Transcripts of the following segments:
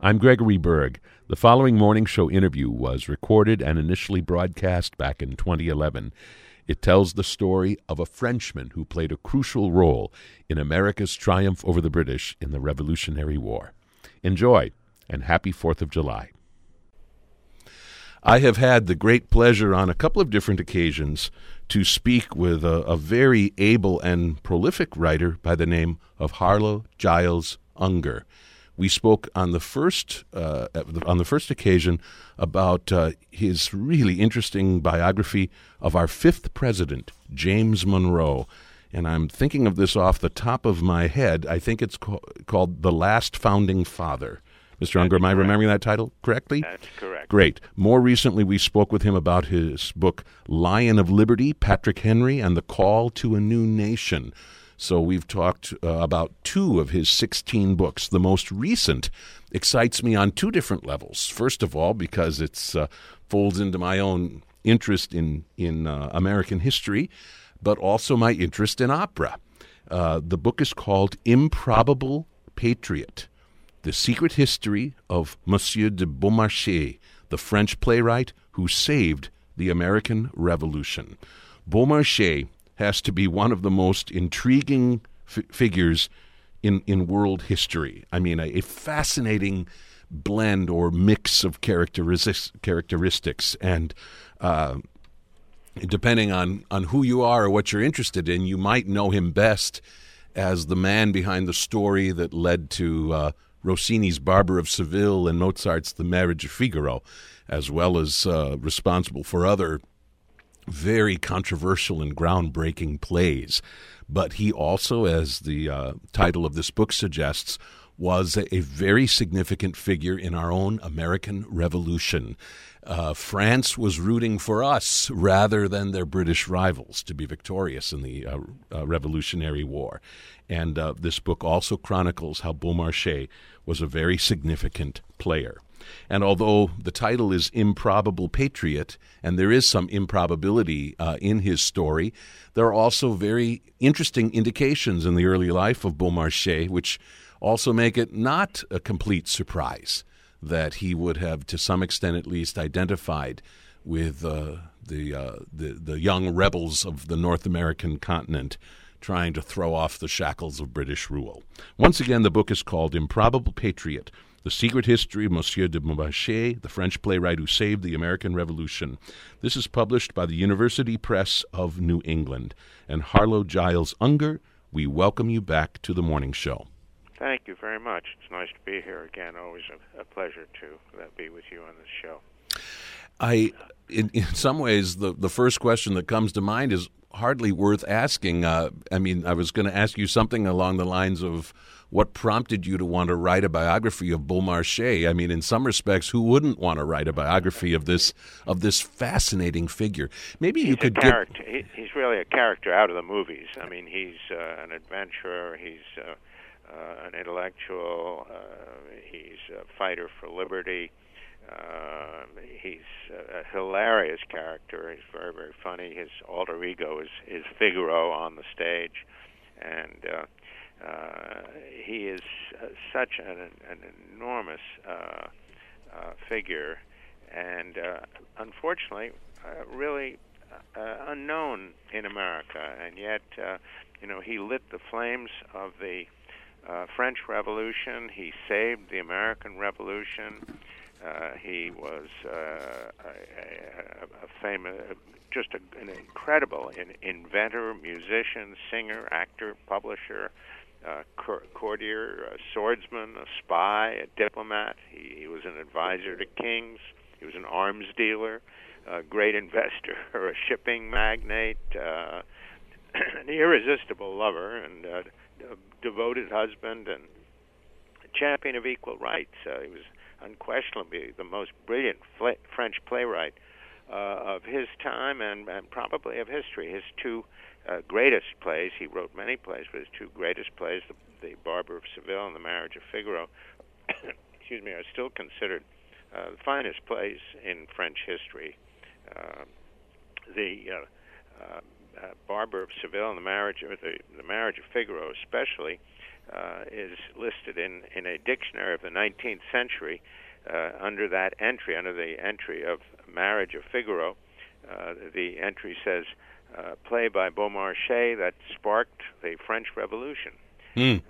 I'm Gregory Berg. The following morning show interview was recorded and initially broadcast back in 2011. It tells the story of a Frenchman who played a crucial role in America's triumph over the British in the Revolutionary War. Enjoy, and happy 4th of July. I have had the great pleasure on a couple of different occasions to speak with a, a very able and prolific writer by the name of Harlow Giles Unger. We spoke on the first uh, on the first occasion about uh, his really interesting biography of our fifth president, James Monroe. And I'm thinking of this off the top of my head. I think it's co- called The Last Founding Father. Mr. Unger, am I remembering that title correctly? That's correct. Great. More recently, we spoke with him about his book, Lion of Liberty Patrick Henry and the Call to a New Nation. So we've talked uh, about two of his 16 books. The most recent excites me on two different levels. First of all, because it uh, folds into my own interest in, in uh, American history, but also my interest in opera. Uh, the book is called Improbable Patriot the Secret History of Monsieur de Beaumarchais, the French playwright who saved the American Revolution. Beaumarchais has to be one of the most intriguing f- figures in, in world history. I mean, a, a fascinating blend or mix of characteristics, characteristics and uh, depending on, on who you are or what you're interested in, you might know him best as the man behind the story that led to uh, Rossini's Barber of Seville and Mozart's The Marriage of Figaro, as well as uh, responsible for other very controversial and groundbreaking plays. But he also, as the uh, title of this book suggests, was a, very significant figure in our own American Revolution. Uh, France was rooting for us rather than their British rivals to be victorious in the uh, uh, Revolutionary War. And uh, this book also chronicles how Beaumarchais was a very significant player. And although the title is Improbable Patriot, and there is some improbability uh, in his story, there are also very interesting indications in the early life of Beaumarchais, which also make it not a complete surprise that he would have, to some extent at least, identified with uh, the, uh, the, the young rebels of the North American continent trying to throw off the shackles of British rule. Once again, the book is called Improbable Patriot The Secret History of Monsieur de Beaumarchais, the French playwright who saved the American Revolution. This is published by the University Press of New England. And Harlow Giles Unger, we welcome you back to the morning show. Thank you very much. It's nice to be here again. Always a, a pleasure to uh, be with you on this show. I, in, in some ways, the, the first question that comes to mind is hardly worth asking. Uh, I mean, I was going to ask you something along the lines of what prompted you to want to write a biography of Beaumarchais. I mean, in some respects, who wouldn't want to write a biography of this of this fascinating figure? Maybe he's you could character. Get... he's really a character out of the movies. I mean, he's uh, an adventurer. He's uh, uh, an intellectual. Uh, he's a fighter for liberty. Uh, he's a, a hilarious character. He's very, very funny. His alter ego is is Figaro on the stage, and uh, he is uh, such an, an enormous uh, uh, figure, and uh, unfortunately, really unknown in America. And yet, you know, he lit the flames of the French Revolution. He saved the American Revolution. He was a, a, a famous, just a, an incredible in, inventor, musician, singer, actor, publisher, uh, courtier, a swordsman, a spy, a diplomat. He, he was an advisor to kings. He was an arms dealer, a great investor, a shipping magnate, uh, an irresistible lover, and uh, a devoted husband, and a champion of equal rights. Uh, he was unquestionably the most brilliant fl- French playwright uh, of his time and, and probably of history. His two uh, greatest plays, he wrote many plays, but his two greatest plays, the, the Barber of Seville and The Marriage of Figaro, excuse me, are still considered uh, the finest plays in French history. Uh, the uh, uh, uh, Barber of Seville and the marriage of the, the marriage of Figaro, especially, uh, is listed in, in a dictionary of the 19th century uh, under that entry, under the entry of Marriage of Figaro. Uh, the entry says, uh, play by Beaumarchais that sparked the French Revolution. Mm.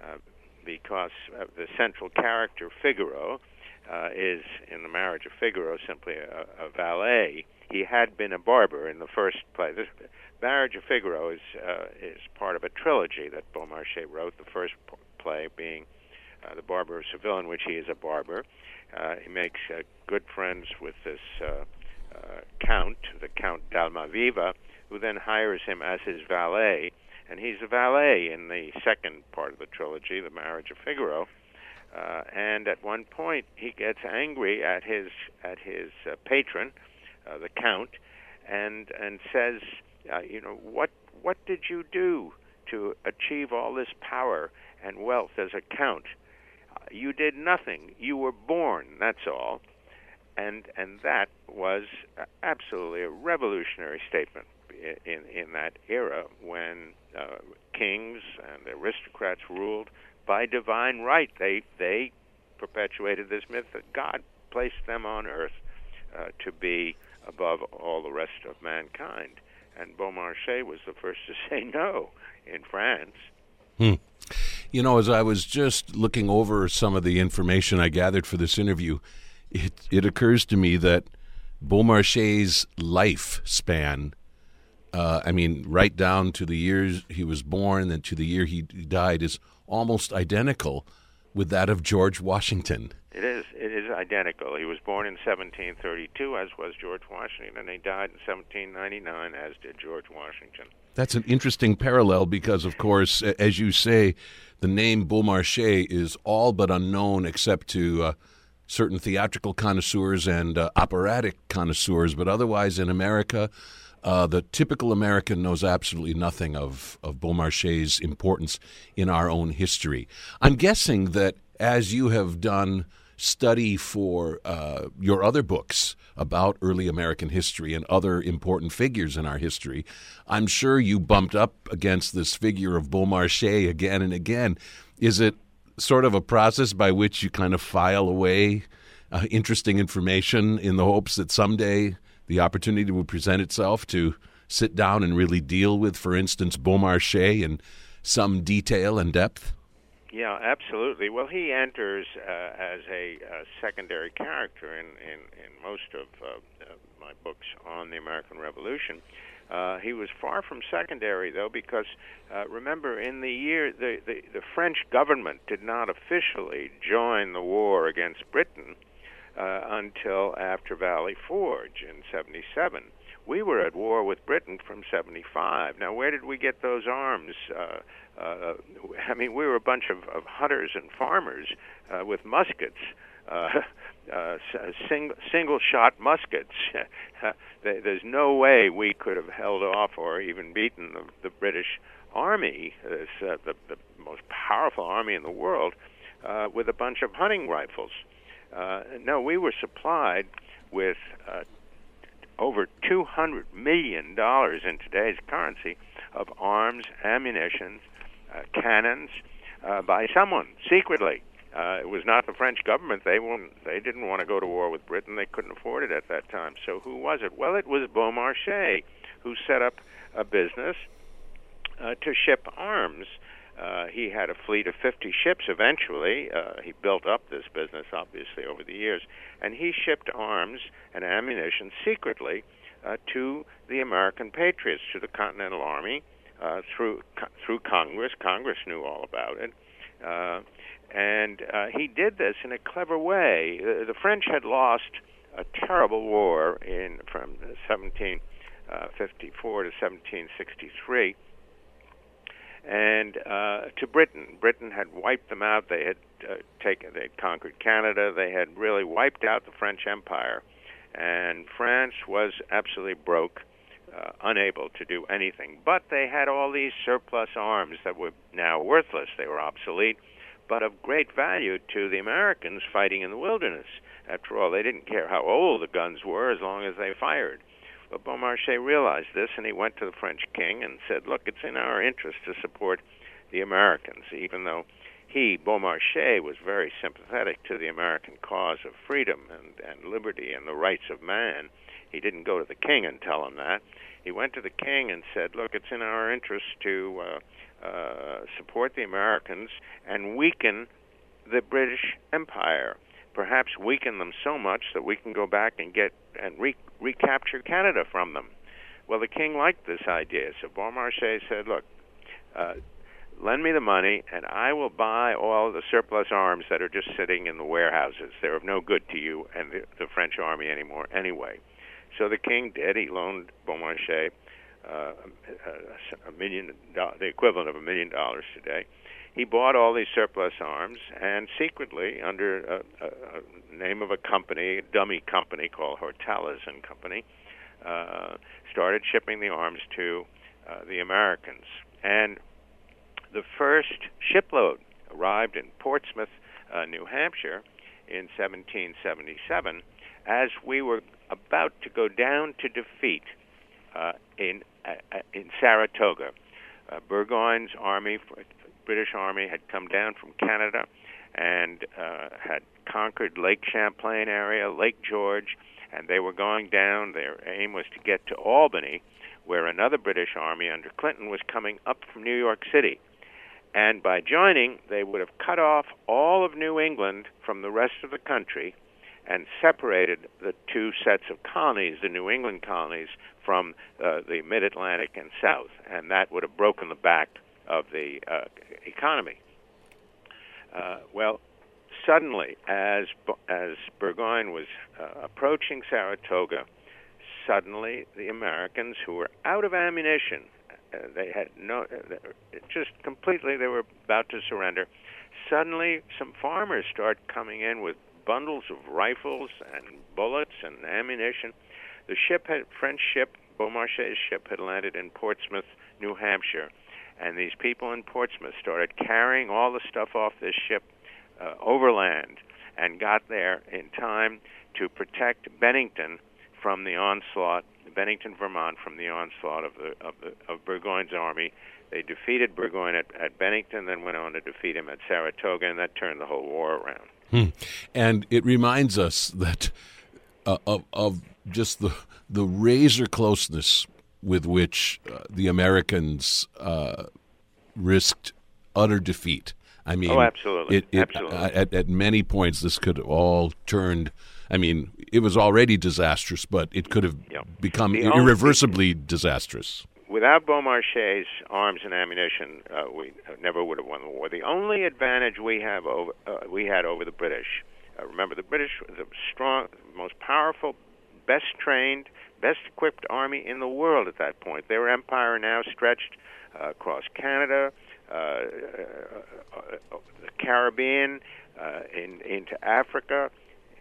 because the central character, Figaro, uh, is in the marriage of Figaro simply a, a valet. He had been a barber in the first play. This marriage of Figaro is uh, is part of a trilogy that Beaumarchais wrote. The first p- play being uh, the Barber of Seville, in which he is a barber. Uh, he makes uh, good friends with this uh, uh, count, the Count d'Almaviva, who then hires him as his valet, and he's a valet in the second part of the trilogy, The Marriage of Figaro. Uh, and at one point, he gets angry at his at his uh, patron, uh, the count, and and says, uh, you know, what what did you do to achieve all this power and wealth as a count? You did nothing. You were born. That's all. And and that was absolutely a revolutionary statement in in that era when uh, kings and aristocrats ruled by divine right. They they perpetuated this myth that God placed them on earth uh, to be above all the rest of mankind. And Beaumarchais was the first to say no in France. Hmm. You know, as I was just looking over some of the information I gathered for this interview, it, it occurs to me that Beaumarchais' lifespan uh, I mean, right down to the years he was born and to the year he died is almost identical with that of George Washington. It is. It is identical. He was born in 1732, as was George Washington, and he died in 1799, as did George Washington. That's an interesting parallel because, of course, as you say, the name Beaumarchais is all but unknown except to uh, certain theatrical connoisseurs and uh, operatic connoisseurs, but otherwise in America, uh, the typical American knows absolutely nothing of, of Beaumarchais' importance in our own history. I'm guessing that as you have done study for uh, your other books about early American history and other important figures in our history, I'm sure you bumped up against this figure of Beaumarchais again and again. Is it sort of a process by which you kind of file away uh, interesting information in the hopes that someday the opportunity would present itself to sit down and really deal with, for instance, Beaumarchais in some detail and depth? Yeah, absolutely. Well, he enters uh, as a uh, secondary character in, in, in most of uh, my books on the American Revolution. Uh, he was far from secondary, though, because uh, remember, in the year the, the the French government did not officially join the war against Britain uh, until after Valley Forge in 77. We were at war with Britain from 75. Now, where did we get those arms? Uh, uh, I mean, we were a bunch of, of hunters and farmers uh, with muskets. Uh, uh, sing, single shot muskets. There's no way we could have held off or even beaten the, the British Army, uh, the, the most powerful army in the world, uh, with a bunch of hunting rifles. Uh, no, we were supplied with uh, over $200 million in today's currency of arms, ammunition, uh, cannons uh, by someone secretly. Uh, it was not the French government. They they didn't want to go to war with Britain. They couldn't afford it at that time. So who was it? Well, it was Beaumarchais who set up a business to ship arms uh, he had a fleet of 50 ships eventually. Uh, he built up this business, obviously, over the years. And he shipped arms and ammunition secretly uh, to the American patriots, to the Continental Army, uh, through, co- through Congress. Congress knew all about it. Uh, and uh, he did this in a clever way. The, French had lost a terrible war in from 1754 uh, to 1763 and uh, to Britain. Britain had wiped them out. They had uh, taken, they had conquered Canada. They had really wiped out the French Empire, and France was absolutely broke, uh, unable to do anything. But they had all these surplus arms that were now worthless. They were obsolete, but of great value to the Americans fighting in the wilderness. After all, they didn't care how old the guns were as long as they fired. But Beaumarchais realized this, and he went to the French king and said, "Look, it's in our interest to support the Americans, even though." He, Beaumarchais, was very sympathetic to the American cause of freedom and, and liberty and the rights of man. He didn't go to the king and tell him that. He went to the king and said, "Look, it's in our interest to uh, uh, support the Americans and weaken the British Empire. Perhaps weaken them so much that we can go back and get and re- recapture Canada from them." Well, the king liked this idea, so Beaumarchais said, "Look." Uh, lend me the money and I will buy all the surplus arms that are just sitting in the warehouses. They're of no good to you and the, the French army anymore anyway. So the king did. He loaned Beaumarchais uh, a, a million, the equivalent of a million dollars today. He bought all these surplus arms and secretly, under a, a, name of a company, a dummy company called Hortalez and Company, uh, started shipping the arms to uh, the Americans. And the first shipload arrived in Portsmouth, uh, New Hampshire, in 1777, as we were about to go down to defeat uh, in uh, uh in Saratoga. Burgoyne's army, British army, had come down from Canada and uh, had conquered Lake Champlain area, Lake George, and they were going down. Their aim was to get to Albany, where another British army under Clinton was coming up from New York City. And by joining, they would have cut off all of New England from the rest of the country and separated the two sets of colonies, the New England colonies, from uh, the mid Atlantic and South. And that would have broken the back of the uh, economy. Uh, well, suddenly, as, as Burgoyne was uh, approaching Saratoga, suddenly the Americans, who were out of ammunition, uh, they had no, uh, just completely, they were about to surrender. Suddenly, some farmers start coming in with bundles of rifles and bullets and ammunition. The ship had French ship, Beaumarchais' ship, had landed in Portsmouth, New Hampshire, and these people in Portsmouth started carrying all the stuff off this ship uh, overland and got there in time to protect Bennington from the onslaught Bennington, Vermont, from the onslaught of the of, the, of Burgoyne's army. They defeated Burgoyne at, at Bennington, then went on to defeat him at Saratoga, and that turned the whole war around. Hmm. And it reminds us that uh, of, of just the the razor closeness with which uh, the Americans uh, risked utter defeat. I mean, oh, absolutely. It, it, absolutely. at, at many points, this could have all turned I mean, it was already disastrous, but it could have become the irreversibly only, disastrous. Without Beaumarchais' arms and ammunition, uh, we never would have won the war. The only advantage we have over uh, we had over the British. Uh, remember, the British were the strong, most powerful, best trained, best equipped army in the world at that point. Their empire now stretched uh, across Canada, uh, uh, the Caribbean, in, into Africa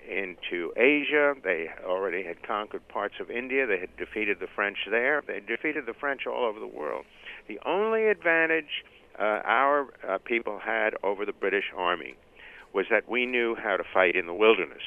into Asia. They already had conquered parts of India. They had defeated the French there. They defeated the French all over the world. The only advantage uh, our uh, people had over the British Army was that we knew how to fight in the wilderness.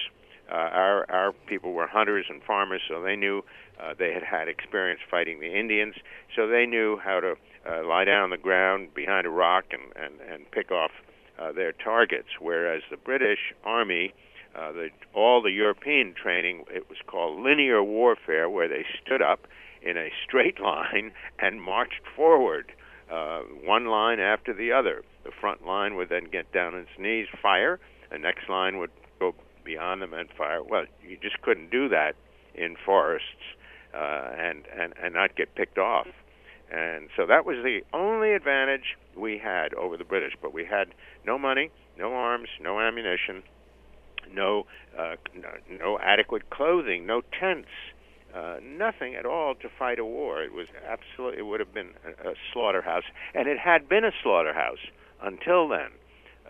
Uh, our our people were hunters and farmers, so they knew uh, they had had experience fighting the Indians, so they knew how to uh, lie down on the ground behind a rock and and, and pick off uh, their targets. Whereas the British Army uh, the, all the European training, it was called linear warfare, where they stood up in a straight line and marched forward, uh, one line after the other. The front line would then get down on its knees, fire. The next line would beyond them and fire. Well, you just couldn't do that in forests uh, and, and, and not get picked off. And so that was the only advantage we had over the British. But we had no money, no arms, no ammunition, no, uh, no, adequate clothing, no tents, uh, nothing at all to fight a war. It was absolutely, it would have been a, a slaughterhouse, and it had been a slaughterhouse until then.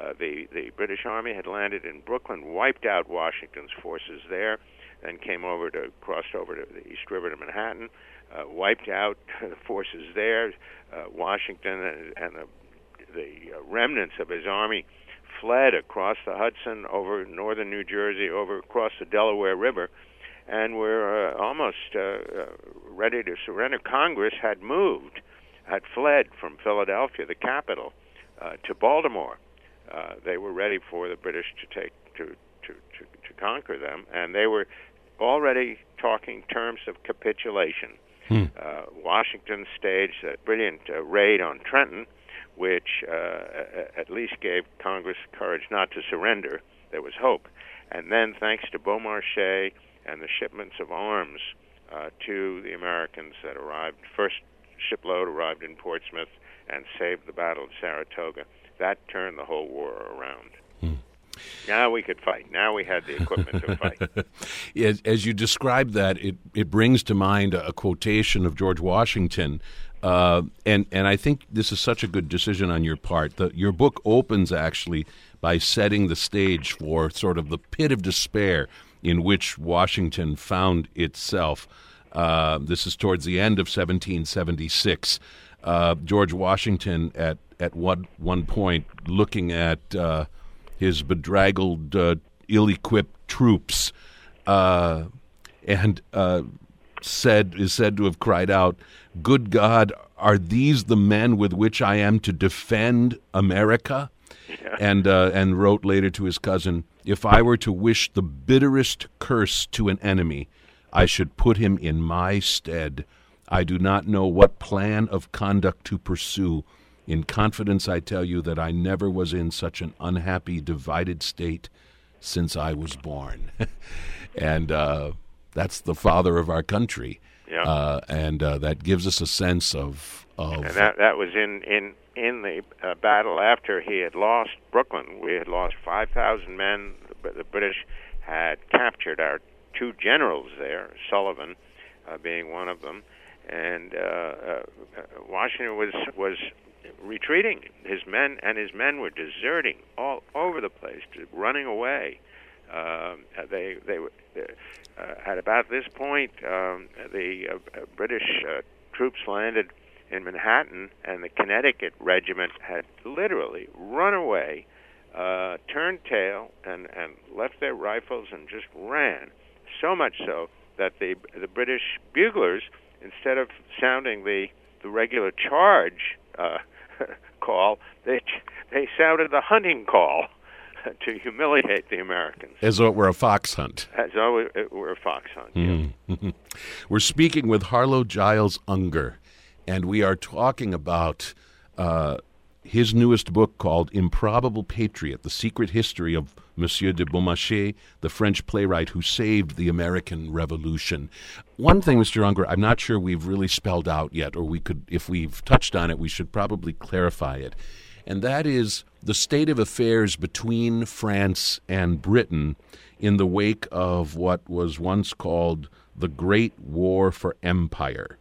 Uh, the the British Army had landed in Brooklyn, wiped out Washington's forces there, then came over to crossed over to the East River to Manhattan, uh, wiped out the forces there. Uh, Washington and, and the the uh, remnants of his army fled across the Hudson, over northern New Jersey, over across the Delaware River, and were uh, almost uh, uh, ready to surrender. Congress had moved, had fled from Philadelphia, the capital, uh, to Baltimore. Uh, they were ready for the British to take to, to, to, to conquer them, and they were already talking terms of capitulation. Hmm. Uh, Washington staged a brilliant uh, raid on Trenton, which uh, at least gave Congress courage not to surrender. There was hope. And then, thanks to Beaumarchais and the shipments of arms uh, to the Americans that arrived, first shipload arrived in Portsmouth and saved the Battle of Saratoga. That turned the whole war around. Hmm. Now we could fight. Now we had the equipment to fight. as, as, you describe that, it, it brings to mind a, a quotation of George Washington. Uh, and, and I think this is such a good decision on your part. The, your book opens actually by setting the stage for sort of the pit of despair in which Washington found itself. Uh, this is towards the end of 1776. Uh, George Washington, at, at one, one point, looking at uh, his bedraggled, uh, ill equipped troops, uh, and uh, said is said to have cried out, "Good God, are these the men with which I am to defend America?" Yeah. And uh, and wrote later to his cousin, "If I were to wish the bitterest curse to an enemy, I should put him in my stead. I do not know what plan of conduct to pursue." In confidence, I tell you that I never was in such an unhappy, divided state since I was born. and uh, that's the father of our country. Yeah. Uh, and uh, that gives us a sense of. of and that, that was in, in, in the uh, battle after he had lost Brooklyn. We had lost 5,000 men. The, the British had captured our two generals there, Sullivan uh, being one of them. And uh, uh, Washington was was retreating. His men and his men were deserting all over the place, running away. Uh, they they uh, at about this point, um, the uh, British uh, troops landed in Manhattan, and the Connecticut regiment had literally run away, uh, turned tail, and and left their rifles and just ran. So much so that the the British buglers, instead of sounding the the regular charge uh, call, they they sounded the hunting call to humiliate the Americans. As though it were a fox hunt. As though it were a fox hunt. Mm-hmm. we're speaking with Harlow Giles Unger, and we are talking about uh, his newest book called Improbable Patriot The Secret History of Monsieur de Beaumarchais, the French playwright who saved the American Revolution. One thing, Mr. Unger, I'm not sure we've really spelled out yet, or we could, if we've touched on it, we should probably clarify it. And that is the state of affairs between France and Britain in the wake of what was once called the Great War for Empire.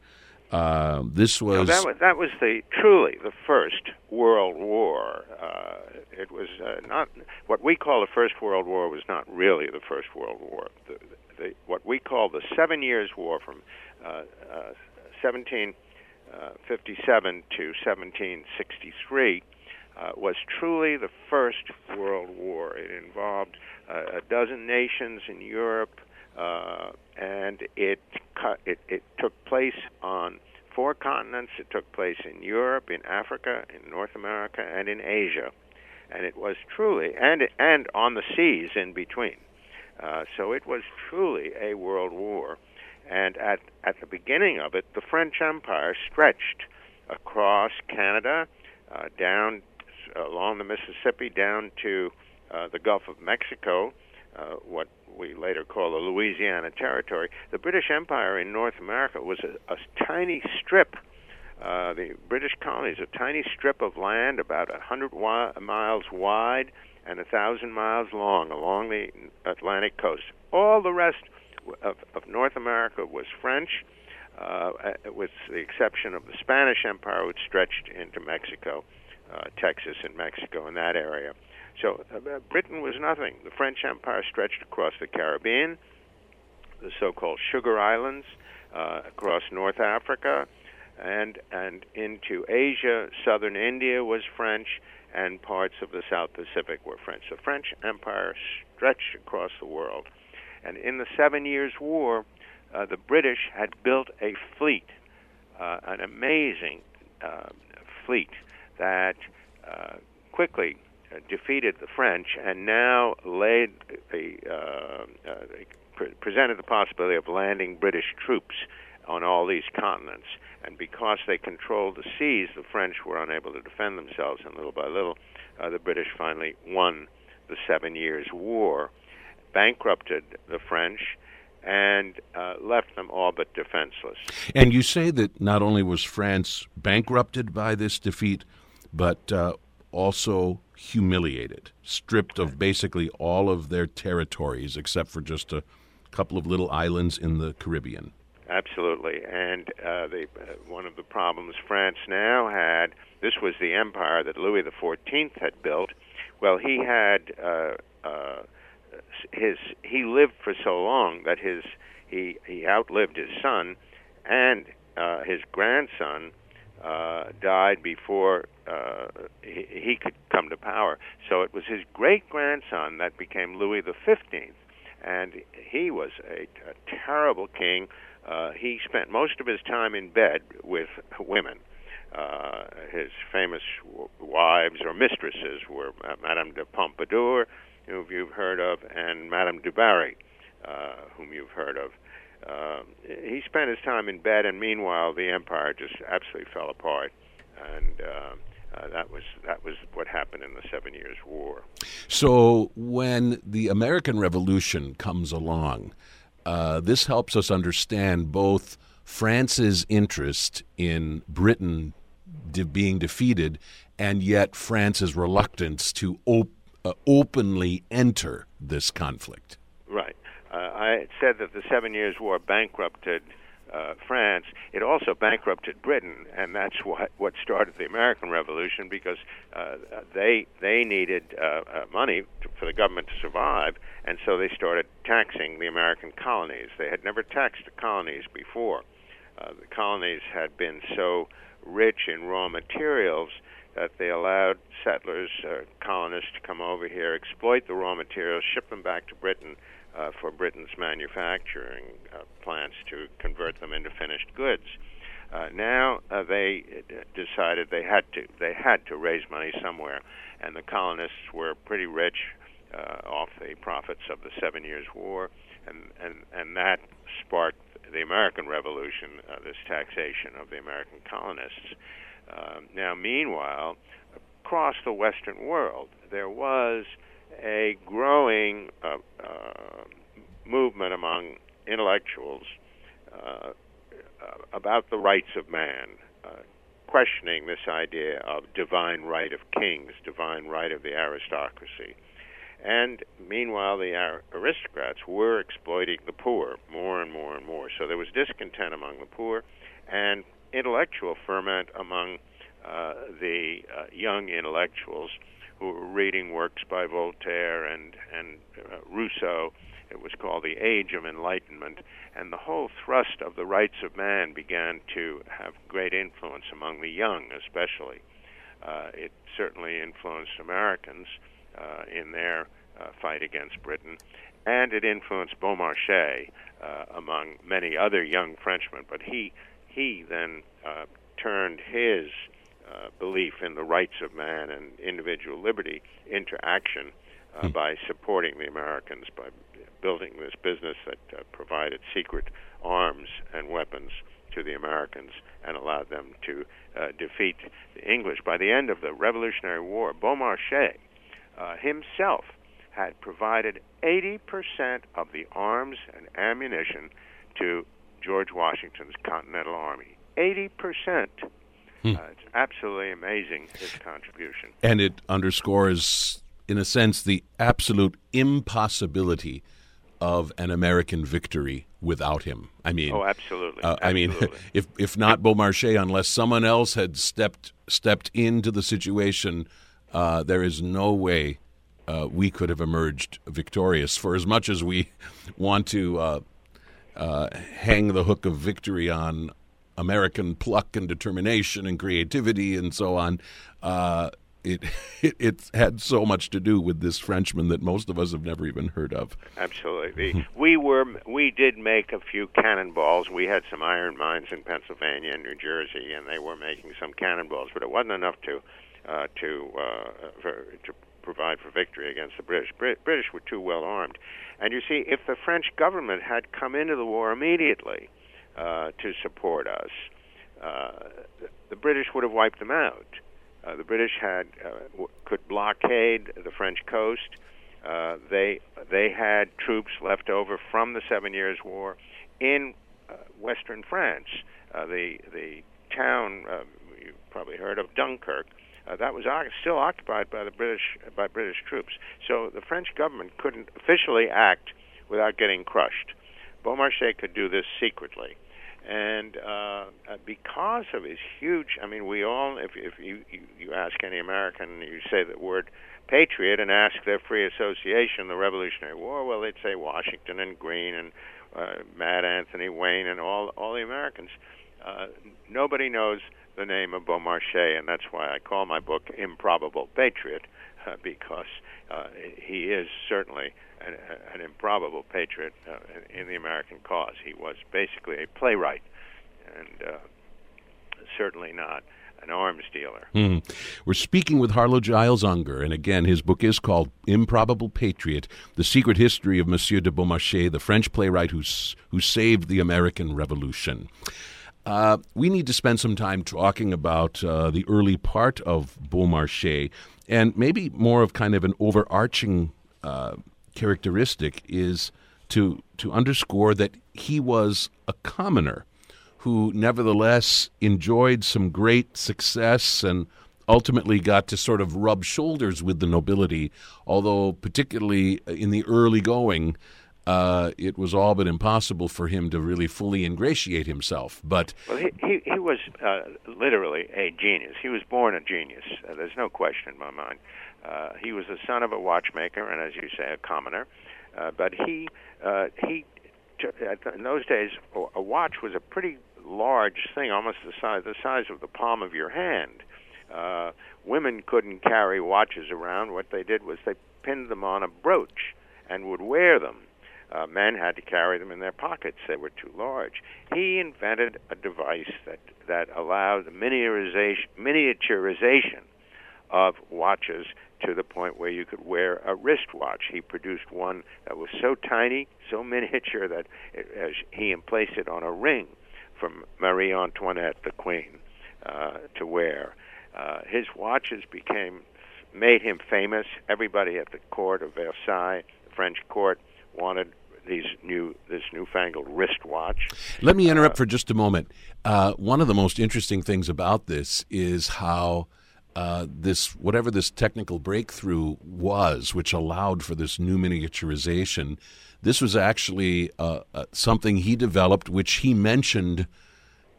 Uh, this was, that was that was the truly the first World War. Uh, it was uh, not what we call the First World War was not really the First World War. The, the, what we call the Seven Years' War from 1757 uh, uh, to 1763 uh, was truly the First World War. It involved a dozen nations in Europe uh, and it, it it took place on four continents. It took place in Europe, in Africa, in North America, and in Asia, and it was truly and and on the seas in between. Uh, so it was truly a world war, and at at the beginning of it, the French Empire stretched across Canada, uh, down along the Mississippi, down to uh, the Gulf of Mexico, uh, what we later call the Louisiana Territory, the British Empire in North America was a, a tiny strip. Uh, the British colonies, a tiny strip of land about a hundred wi- miles wide and a thousand miles long along the Atlantic coast. All the rest of, of North America was French, uh, with the exception of the Spanish Empire, which stretched into Mexico, uh, Texas, and Mexico in that area. So uh, Britain was nothing. The French Empire stretched across the Caribbean, the so-called Sugar Islands, uh, across North Africa, and and into Asia. Southern India was French, and parts of the South Pacific were French. The French Empire stretched across the world, and in the Seven Years' War, uh, the British had built a fleet, uh, an amazing uh, fleet that uh, quickly defeated the French and now laid the uh, pre- presented the possibility of landing British troops on all these continents. And because they controlled the seas, the French were unable to defend themselves, and little by little, uh, the British finally won the Seven Years' War, bankrupted the French, and uh, left them all but defenseless. And you say that not only was France bankrupted by this defeat, but uh, also humiliated, stripped of basically all of their territories except for just a couple of little islands in the Caribbean. Absolutely, and uh, the, uh, one of the problems France now had. This was the empire that Louis Fourteenth had built. Well, he had uh, uh, his he lived for so long that his he he outlived his son, and uh, his grandson uh, died before uh, he, he could come to power. So it was his great grandson that became Louis the Fifteenth, and he was a, a terrible king. Uh, he spent most of his time in bed with women. Uh, his famous w- wives or mistresses were uh, Madame de Pompadour, whom you've heard of, and Madame du Barry, uh, whom you've heard of. Uh, he spent his time in bed, and meanwhile, the empire just absolutely fell apart. And uh, uh, that was that was what happened in the Seven Years' War. So when the American Revolution comes along, uh, this helps us understand both France's interest in Britain de- being defeated, and yet France's reluctance to op- uh, openly enter this conflict. Right. Uh, I said that the Seven Years' War bankrupted uh, France. It also bankrupted Britain, and that's what what started the American Revolution because uh, they they needed uh, uh, money to, for the government to survive, and so they started taxing the American colonies. They had never taxed the colonies before. Uh, the colonies had been so rich in raw materials that they allowed settlers, colonists, to come over here, exploit the raw materials, ship them back to Britain uh, for Britain's manufacturing uh, plants to convert them into finished goods. Uh, now uh, they decided they had to they had to raise money somewhere, and the colonists were pretty rich uh, off the profits of the Seven Years' War, and and and that sparked the American Revolution, uh, this taxation of the American colonists. Uh, now, meanwhile, across the Western world, there was a growing uh, uh, movement among intellectuals uh, about the rights of man, uh, questioning this idea of divine right of kings, divine right of the aristocracy. And meanwhile, the aristocrats were exploiting the poor more and more and more. So there was discontent among the poor and intellectual ferment among uh, the uh, young intellectuals reading works by Voltaire and and uh, Rousseau. It was called the Age of Enlightenment, and the whole thrust of the rights of man began to have great influence among the young, especially. Uh, it certainly influenced Americans uh, in their uh, fight against Britain, and it influenced Beaumarchais uh, among many other young Frenchmen. But he he then uh, turned his uh, belief in the rights of man and individual liberty into action uh, hmm. by supporting the Americans by building this business that uh, provided secret arms and weapons to the Americans and allowed them to uh, defeat the English. By the end of the Revolutionary War, Beaumarchais uh, himself had provided 80% of the arms and ammunition to George Washington's Continental Army. 80%. Hmm. Uh, it's absolutely amazing his contribution. And it underscores, in a sense, the absolute impossibility of an American victory without him. I mean, oh, absolutely. Uh, I mean, if if not Beaumarchais, unless someone else had stepped stepped into the situation, uh, there is no way uh, we could have emerged victorious. For as much as we want to uh, uh, hang the hook of victory on American pluck and determination and creativity and so on. Uh, it, it it had so much to do with this Frenchman that most of us have never even heard of. Absolutely, we were we did make a few cannonballs. We had some iron mines in Pennsylvania and New Jersey, and they were making some cannonballs, but it wasn't enough to uh, to uh, for, to provide for victory against the British. Brit- British were too well armed, and you see, if the French government had come into the war immediately uh, to support us, uh, the British would have wiped them out. Uh, the British had uh, w- could blockade the French coast. Uh, they they had troops left over from the Seven Years' War in western France. The the town you probably heard of Dunkirk. Uh, that was o- still occupied by the British by British troops. So the French government couldn't officially act without getting crushed. Beaumarchais could do this secretly and uh, uh, because of his huge, I mean, we all, if, if you, you you ask any American, you say the word patriot and ask their free association, the Revolutionary War, well, they'd say Washington and Greene and uh, Mad Anthony Wayne and all all the Americans. Uh, nobody knows the name of Beaumarchais, and that's why I call my book Improbable Patriot, uh, because uh, he is certainly an, an improbable patriot uh, in the American cause. He was basically a playwright, and uh, certainly not an arms dealer. Mm. We're speaking with Harlow Giles Unger, and again, his book is called Improbable Patriot The Secret History of Monsieur de Beaumarchais, the French playwright who, who saved the American Revolution. Uh, we need to spend some time talking about uh, the early part of Beaumarchais and maybe more of kind of an overarching uh, characteristic is to to underscore that he was a commoner who nevertheless enjoyed some great success and ultimately got to sort of rub shoulders with the nobility, although particularly in the early going, uh, it was all but impossible for him to really fully ingratiate himself. But well, he he, he was uh, literally a genius. He was born a genius. Uh, there's no question in my mind. Uh, he was the son of a watchmaker, and as you say, a commoner. Uh, but he uh, he in those days, a watch was a pretty large thing, almost the size the size of the palm of your hand. Uh, women couldn't carry watches around. What they did was they pinned them on a brooch and would wear them. Uh, men had to carry them in their pockets; they were too large. He invented a device that that allowed the miniaturization miniaturization of watches to the point where you could wear a wristwatch. He produced one that was so tiny, so miniature that it, he placed it on a ring from Marie Antoinette, the Queen, uh, to wear. Uh, his watches became made him famous. Everybody at the court of Versailles, the French court, wanted these new this newfangled wristwatch. Let me interrupt uh, for just a moment. Uh, one of the most interesting things about this is how uh, this whatever this technical breakthrough was, which allowed for this new miniaturization, this was actually uh, uh, something he developed, which he mentioned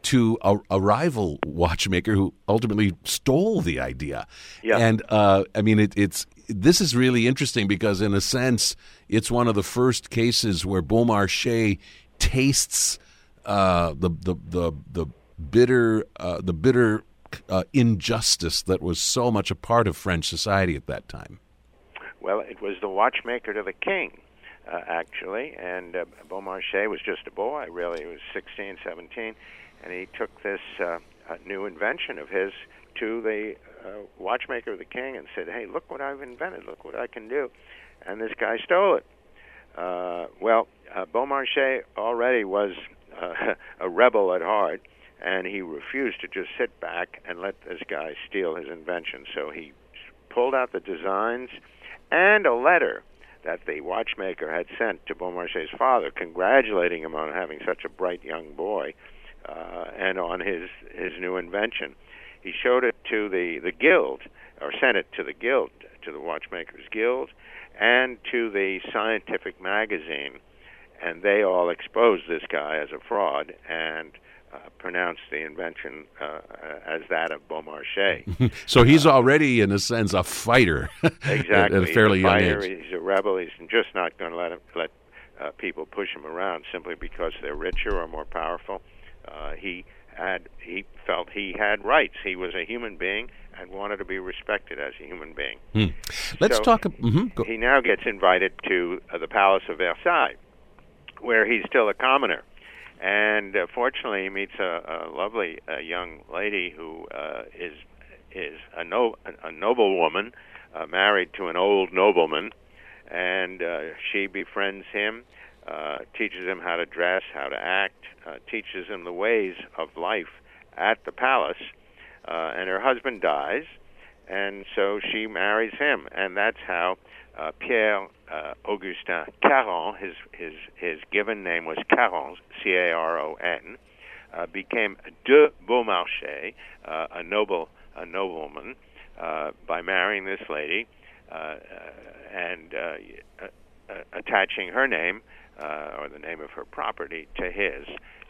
to a, a, rival watchmaker who ultimately stole the idea. Yeah. And uh, I mean, it, it's this is really interesting because, in a sense, it's one of the first cases where Beaumarchais tastes uh, the, the the the bitter uh, the bitter uh, injustice that was so much a part of French society at that time? Well, it was the watchmaker to the king, uh, actually, and uh, Beaumarchais was just a boy, really. He was 16, 17, and he took this uh, new invention of his to the uh, watchmaker of the king and said, "Hey, look what I've invented! Look what I can do!" And this guy stole it. Uh, well, uh, Beaumarchais already was a rebel at heart, and he refused to just sit back and let this guy steal his invention. So he pulled out the designs and a letter that the watchmaker had sent to Beaumarchais' father, congratulating him on having such a bright young boy uh, and on his his new invention. He showed it to the the guild, or sent it to the guild, to the watchmakers guild, and to the scientific magazine, and they all exposed this guy as a fraud and uh, pronounced the invention uh, as that of Beaumarchais. so he's already, in a sense, a fighter. exactly, at, a fairly he's a young fighter, age. He's a rebel. He's just not going to let him, let uh, people push him around simply because they're richer or more powerful. Uh, he had he felt he had rights. He was a human being and wanted to be respected as a human being. Hmm. Let's So, talk. mhm, He now gets invited to uh, the Palace of Versailles, where he's still a commoner. And uh, fortunately, he meets a, a lovely uh, young lady who uh, is is a, no, a noblewoman uh, married to an old nobleman, and uh, she befriends him, uh, teaches him how to dress, how to act, uh, teaches him the ways of life at the palace. Uh, and her husband dies, and so she marries him, and that's how uh, Pierre uh, Augustin Caron, his his his given name was Caron, C A R O N, uh, became de Beaumarchais, uh, a noble a nobleman, uh, by marrying this lady uh, and attaching her name or the name of her property to his,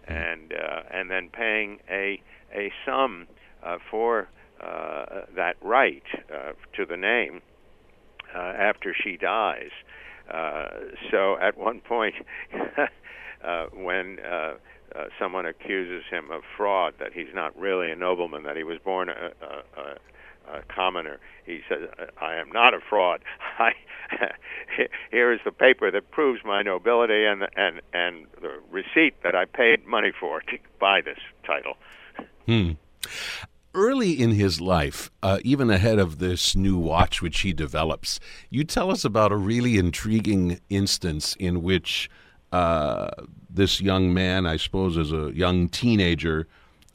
and and then paying a a sum for that right to the name uh, after she dies. Uh, so at one point, uh, when uh, uh, someone accuses him of fraud, that he's not really a nobleman, that he was born a, a, a, a commoner, he says, "I am not a fraud. I, here is the paper that proves my nobility and and and the receipt that I paid money for to buy this title." Hmm. Early in his life, uh, even ahead of this new watch which he develops, you tell us about a really intriguing instance in which uh, this young man, I suppose as a young teenager,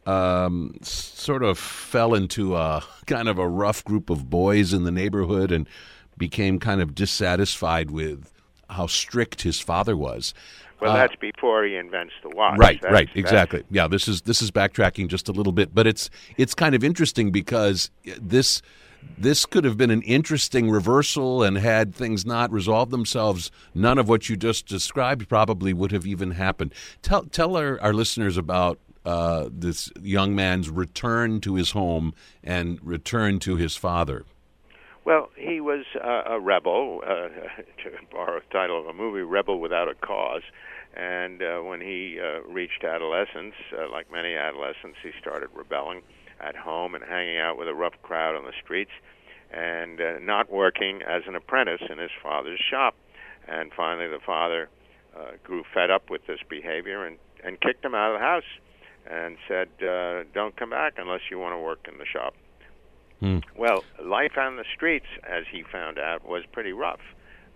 um, sort of fell into a kind of a rough group of boys in the neighborhood and became kind of dissatisfied with how strict his father was. Well, Uh, that's before he invents the watch. Right, That's- right, exactly. Yeah, this is this is backtracking just a little bit, but it's it's kind of interesting because this this could have been an interesting reversal and had things not resolved themselves, none of what you just described probably would have even happened. Tell tell our, our listeners about uh, this young man's return to his home and return to his father. Well, he was uh, a rebel, uh, to borrow the title of a movie, Rebel Without a Cause. And uh, when he uh, reached adolescence, uh, like many adolescents, he started rebelling at home and hanging out with a rough crowd on the streets and uh, not working as an apprentice in his father's shop. And finally, the father uh, grew fed up with this behavior and, and kicked him out of the house and said, uh, Don't come back unless you want to work in the shop. Hmm. Well, life on the streets, as he found out, was pretty rough.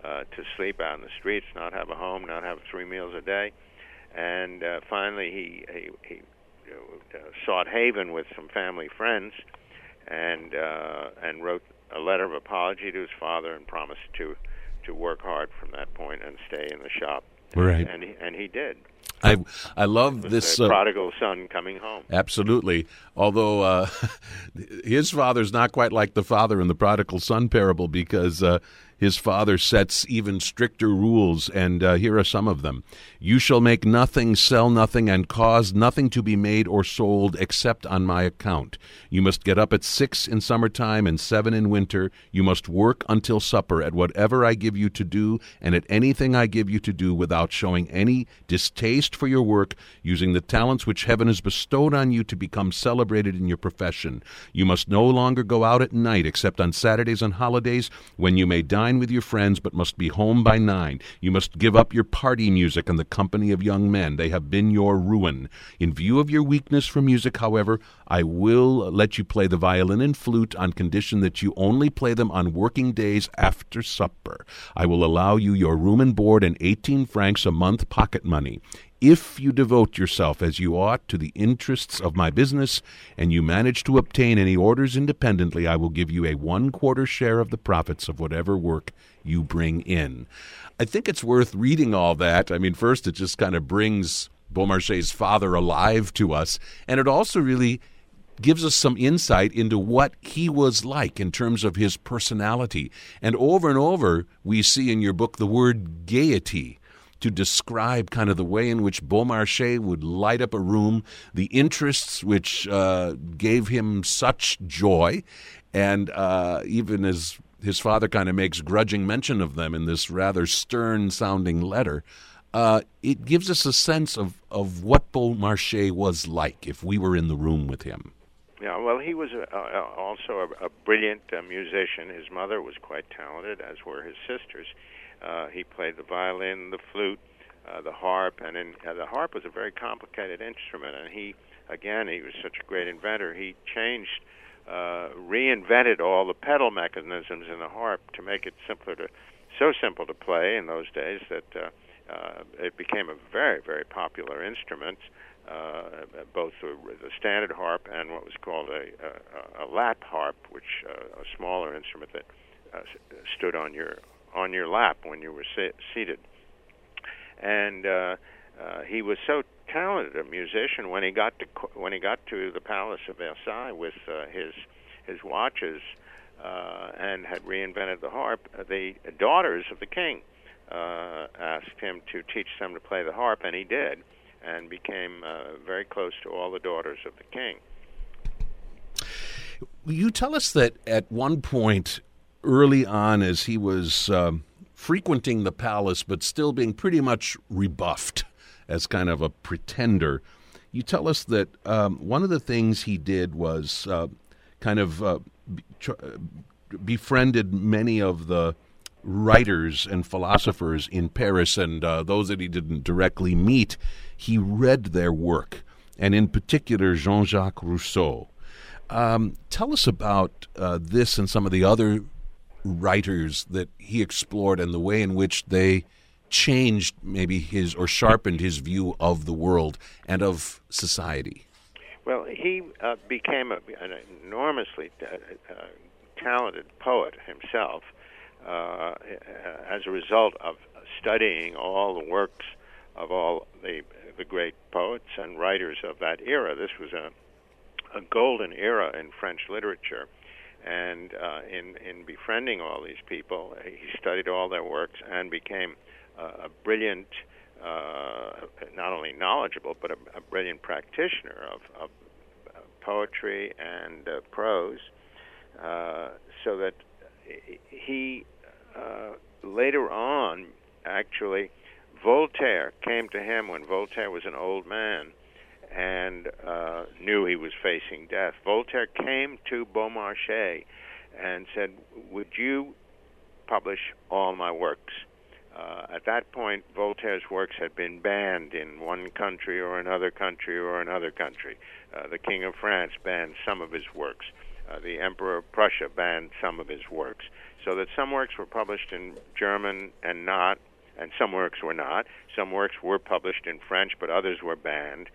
Uh, to sleep out in the streets, not have a home, not have three meals a day, and uh, finally he he, he uh, sought haven with some family friends, and uh, and wrote a letter of apology to his father and promised to to work hard from that point and stay in the shop. Right. And he, and he did. I I love this. the uh, prodigal son coming home. Absolutely. Although uh, his father's not quite like the father in the prodigal son parable because uh, his father sets even stricter rules, and uh, here are some of them. You shall make nothing, sell nothing, and cause nothing to be made or sold except on my account. You must get up at six in summertime and seven in winter. You must work until supper at whatever I give you to do, and at anything I give you to do without showing any distaste for your work, using the talents which heaven has bestowed on you to become celebrated in your profession. You must no longer go out at night except on Saturdays and holidays when you may dine with your friends but must be home by nine. You must give up your party music and the company of young men. They have been your ruin. In view of your weakness for music, however, I will let you play the violin and flute on condition that you only play them on working days after supper. I will allow you your room and board and 18 francs a month pocket money. If you devote yourself as you ought to the interests of my business, and you manage to obtain any orders independently, I will give you a one quarter share of the profits of whatever work you bring in. I think it's worth reading all that. I mean, first, it just kind of brings Beaumarchais' father alive to us, and it also really gives us some insight into what he was like in terms of his personality. And over and over, we see in your book the word gaiety to describe kind of the way in which Beaumarchais would light up a room, the interests which uh, gave him such joy, and uh, even as his father kind of makes grudging mention of them in this rather stern sounding letter. uh, it gives us a sense of, of what Beaumarchais was like if we were in the room with him. Yeah, well, he was a, a, also a, a brilliant uh, musician. His mother was quite talented, as were his sisters. Uh, he played the violin, the flute, uh, the harp, and in, uh, the harp was a very complicated instrument. And he, again, he was such a great inventor. He changed, uh, reinvented all the pedal mechanisms in the harp to make it simpler to, so simple to play in those days that uh, uh, it became a very, very popular instrument. Uh, both the, the standard harp and what was called a, a, a lap harp, which uh, a smaller instrument that uh, stood on your on your lap when you were seated. And uh, uh, he was so talented a musician when he got to when he got to the Palace of Versailles with uh, his his watches uh, and had reinvented the harp. The daughters of the king uh, asked him to teach them to play the harp, and he did, and became uh, very close to all the daughters of the king. You tell us that at one point early on, as he was um, frequenting the palace, but still being pretty much rebuffed as kind of a pretender, you tell us that um, one of the things he did was uh, kind of uh, befriended many of the writers and philosophers in Paris and uh, those that he didn't directly meet, he read their work, and in particular Jean Jacques Rousseau. Um, tell us about uh, this and some of the other writers that he explored and the way in which they changed maybe his or sharpened his view of the world and of society. Well, he uh, became a, an enormously uh, uh talented poet himself uh, as a result of studying all the works of all the the great poets and writers of that era. This was a a golden era in French literature, and uh, in in befriending all these people, he studied all their works and became uh, a brilliant, uh, not only knowledgeable but a, a brilliant practitioner of, of poetry and uh, prose. Uh, so that he uh, later on, actually, Voltaire came to him when Voltaire was an old man and uh, knew he was facing death. Voltaire came to Beaumarchais and said, "Would you publish all my works?" Uh, at that point, Voltaire's works had been banned in one country or another country or another country. Uh, the King of France banned some of his works. Uh, the Emperor of Prussia banned some of his works, so that some works were published in German and not, and some works were not. Some works were published in French, but others were banned,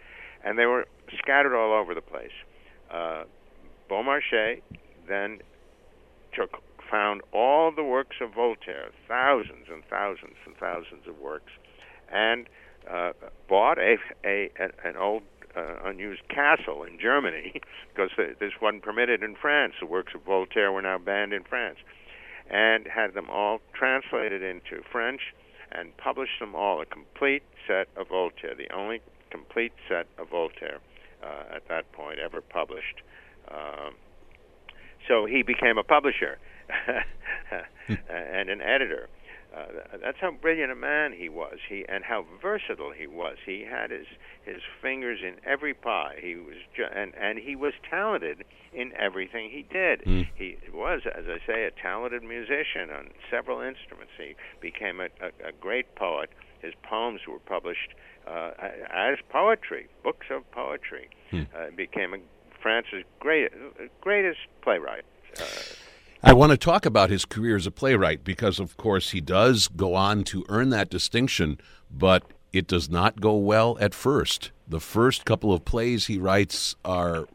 and they were scattered all over the place. Uh, Beaumarchais then took found all the works of Voltaire, thousands and thousands and thousands of works, and uh, bought a, a an old uh, unused castle in Germany because this wasn't permitted in France. The works of Voltaire were now banned in France, and had them all translated into French and published them all a complete set of Voltaire, the only complete set of Voltaire uh, at that point ever published. Um, so he became a publisher and an editor. Uh, that's how brilliant a man he was. He and how versatile he was. He had his his fingers in every pie. He was ju- and and he was talented in everything he did. Mm. He was, as I say, a talented musician on several instruments. He became a, a, a great poet. His poems were published uh, as poetry, books of poetry. Mm. Uh, became a, France's great, greatest playwright. Uh, I want to talk about his career as a playwright because, of course, he does go on to earn that distinction, but it does not go well at first. The first couple of plays he writes are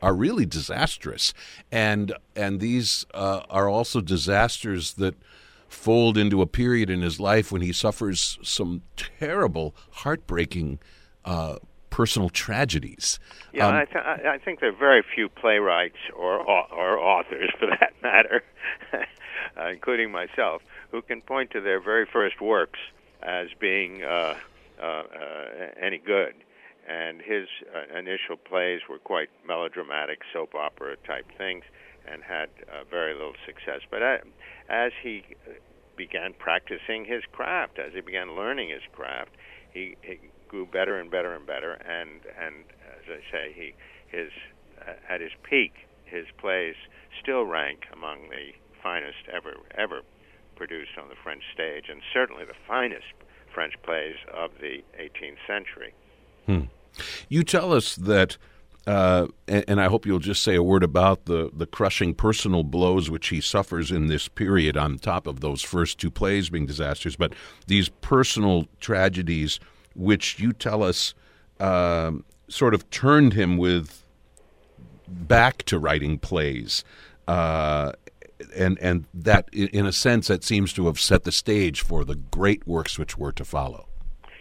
are really disastrous, and and these uh, are also disasters that fold into a period in his life when he suffers some terrible, heartbreaking uh, personal tragedies. Yeah, um, I, th- I think there are very few playwrights or or authors, for that matter, uh, including myself, who can point to their very first works as being uh, uh, uh, any good. And his uh, initial plays were quite melodramatic, soap opera type things, and had uh, very little success. But as he began practicing his craft, as he began learning his craft, he, he grew better and better and better, and and as I say, he his uh, at his peak, his plays still rank among the finest ever ever produced on the French stage, and certainly the finest French plays of the 18th century. Hmm. You tell us that. Uh, and, and, I hope you'll just say a word about the, the crushing personal blows which he suffers in this period, on top of those first two plays being disasters. But these personal tragedies, which you tell us uh, sort of turned him with back to writing plays. Uh, and and that, in a sense, that seems to have set the stage for the great works which were to follow.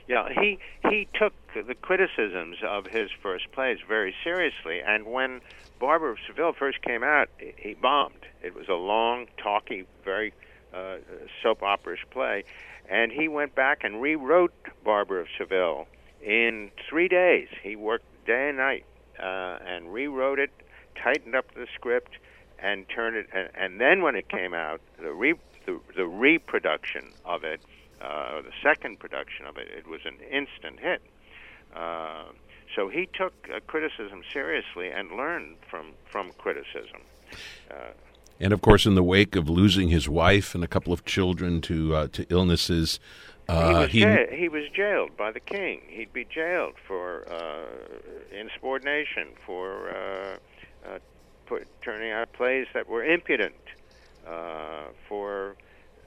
Yeah, he he took the criticisms of his first plays very seriously, and when Barber of Seville first came out, he bombed. It was a long, talky, very uh, soap operish play, and he went back and rewrote Barber of Seville in three days. He worked day and night uh, and rewrote it, tightened up the script, and turned it. And, and then when it came out, the re, the, the reproduction of it, uh, the second production of it, it was an instant hit. Uh, so he took uh, criticism seriously and learned from from criticism. Uh, and of course, in the wake of losing his wife and a couple of children to uh, to illnesses, uh, he, was he, ja- he, was jailed by the king. He'd be jailed for uh, insubordination, for uh, uh, put, turning out plays that were impudent, uh, for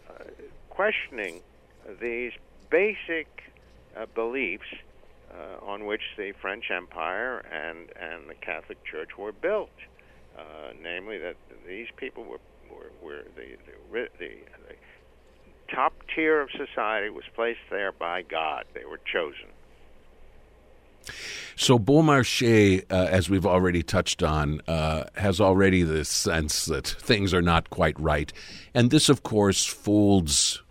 uh, questioning these basic beliefs on which the French Empire and, and the Catholic Church were built. namely, that these people were, were, were the, the, the top tier of society was placed there by God. They were chosen. So Beaumarchais, uh, as we've already touched on, uh, has already this sense that things are not quite right, and this, of course, folds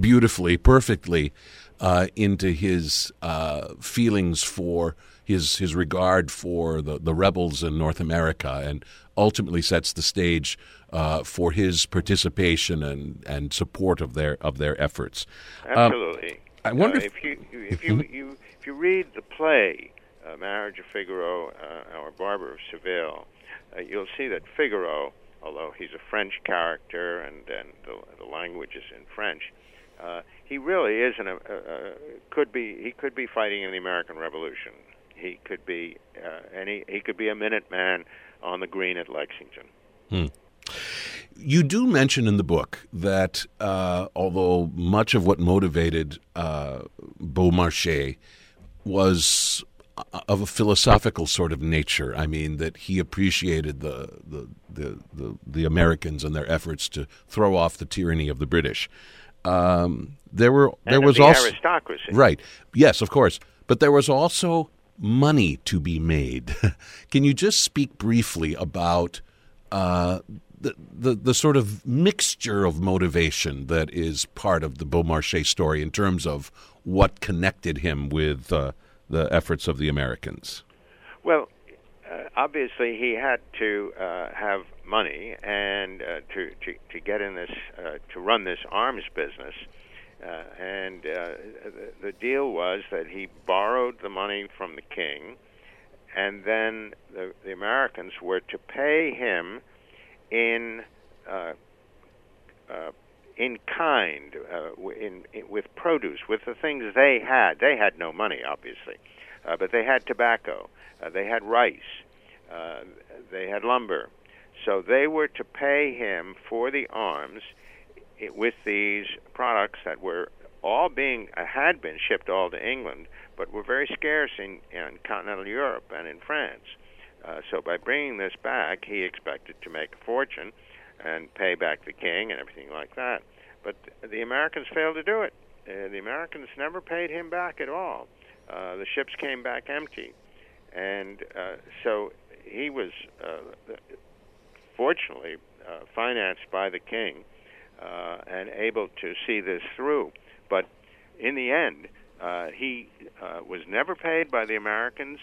beautifully, perfectly uh, into his uh, feelings for his his regard for the, the rebels in North America, and ultimately sets the stage uh, for his participation and, and support of their of their efforts. Um, Absolutely. I wonder uh, if, you if you, mm-hmm. you if you read the play uh, Marriage of Figaro uh, or Barber of Seville, uh, you'll see that Figaro, although he's a French character and and the, the language is in French, uh, he really is an, uh, uh, could be he could be fighting in the American Revolution. He could be uh, any he could be a Minuteman on the green at Lexington. Hmm. You do mention in the book that uh, although much of what motivated uh, Beaumarchais was uh, of a philosophical sort of nature. I mean that he appreciated the the, the, the, the Americans and their efforts to throw off the tyranny of the British. Um, there were there was the also aristocracy, right? Yes, of course, but there was also money to be made. Can you just speak briefly about uh, the, the, the sort of mixture of motivation that is part of the Beaumarchais story in terms of what connected him with uh, the efforts of the Americans? Well, uh, obviously he had to uh, have money and uh, to, to to get in this uh, to run this arms business. Uh, and uh, the, deal was that he borrowed the money from the king, and then the, the Americans were to pay him in uh, uh, in kind, uh, in, in with produce, with the things they had. They had no money, obviously, uh, but they had tobacco, uh, they had rice, uh, they had lumber. So they were to pay him for the arms with these products that were all being uh, had been shipped all to England, but were very scarce in, in continental Europe and in France. Uh, so by bringing this back, he expected to make a fortune and pay back the king and everything like that. But the Americans failed to do it. Uh, the Americans never paid him back at all. Uh, the ships came back empty, and uh, so he was uh, fortunately uh, financed by the king uh, and able to see this through. But in the end, uh, he uh, was never paid by the Americans.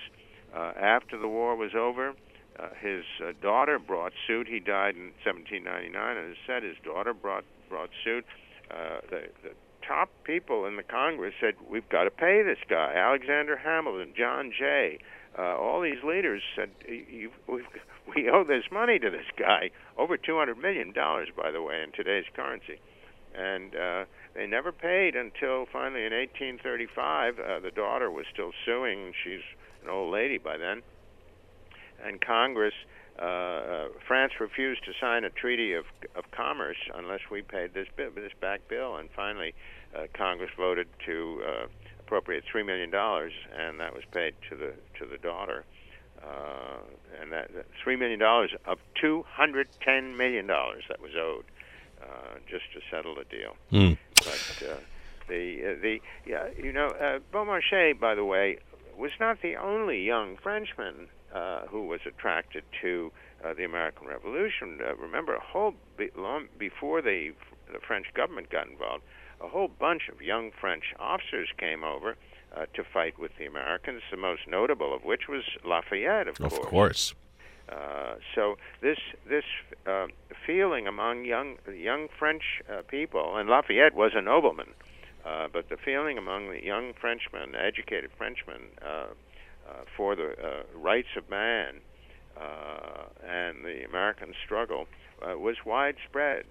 Uh, after the war was over, uh, his uh, daughter brought suit. He died in 1799, and as said, his daughter brought brought suit. Uh, the, the top people in the Congress said, "We've got to pay this guy." Alexander Hamilton, John Jay, uh, all these leaders said, you, "We owe this money to this guy, over 200 million dollars, by the way, in today's currency." And uh, they never paid until finally in 1835. Uh, the daughter was still suing. She's an old lady by then, and Congress uh, France refused to sign a treaty of of commerce unless we paid this bill, this back bill, and finally uh, Congress voted to uh, appropriate three million dollars, and that was paid to the to the daughter, uh, and that, that three million dollars of two hundred ten million dollars that was owed uh, just to settle the deal. Mm. But uh, the uh, the yeah, you know, uh, Beaumarchais, by the way, was not the only young Frenchman uh, who was attracted to uh, the American Revolution. Uh, remember, a whole be- long before the the French government got involved, a whole bunch of young French officers came over uh, to fight with the Americans. The most notable of which was Lafayette, of, Of course. course. Uh, so this this uh, feeling among young young French uh, people, and Lafayette was a nobleman, uh, but the feeling among the young Frenchmen, educated Frenchmen, uh, uh, for the uh, rights of man uh, and the American struggle uh, was widespread.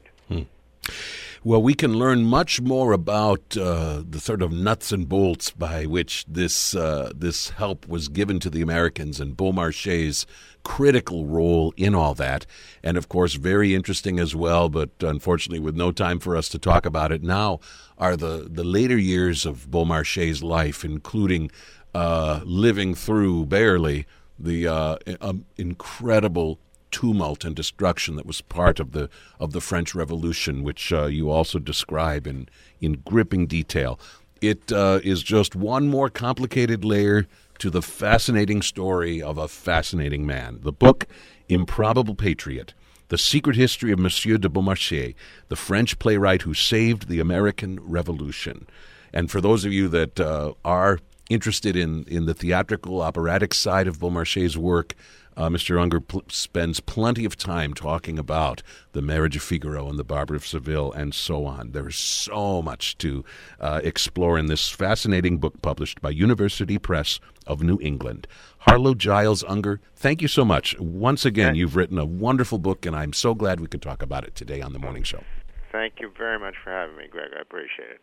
Well, we can learn much more about uh, the sort of nuts and bolts by which this uh, this help was given to the Americans and Beaumarchais' critical role in all that, and of course, very interesting as well. But unfortunately, with no time for us to talk about it now, are the the later years of Beaumarchais' life, including uh, living through barely the uh, um, incredible tumult and destruction that was part of the of the French Revolution, which uh, you also describe in in gripping detail. It uh, is just one more complicated layer to the fascinating story of a fascinating man. The book, Improbable Patriot. The Secret History of Monsieur de Beaumarchais, the French playwright who saved the American Revolution. And for those of you that uh, are interested in, in the theatrical, operatic side of Beaumarchais' work, uh, Mr. Unger pl- spends plenty of time talking about the marriage of Figaro and the Barber of Seville and so on. There's so much to uh, explore in this fascinating book published by University Press of New England. Harlow Giles Unger, thank you so much. Once again, you've written a wonderful book, and I'm so glad we could talk about it today on the morning show. Thank you very much for having me, Greg. I appreciate it.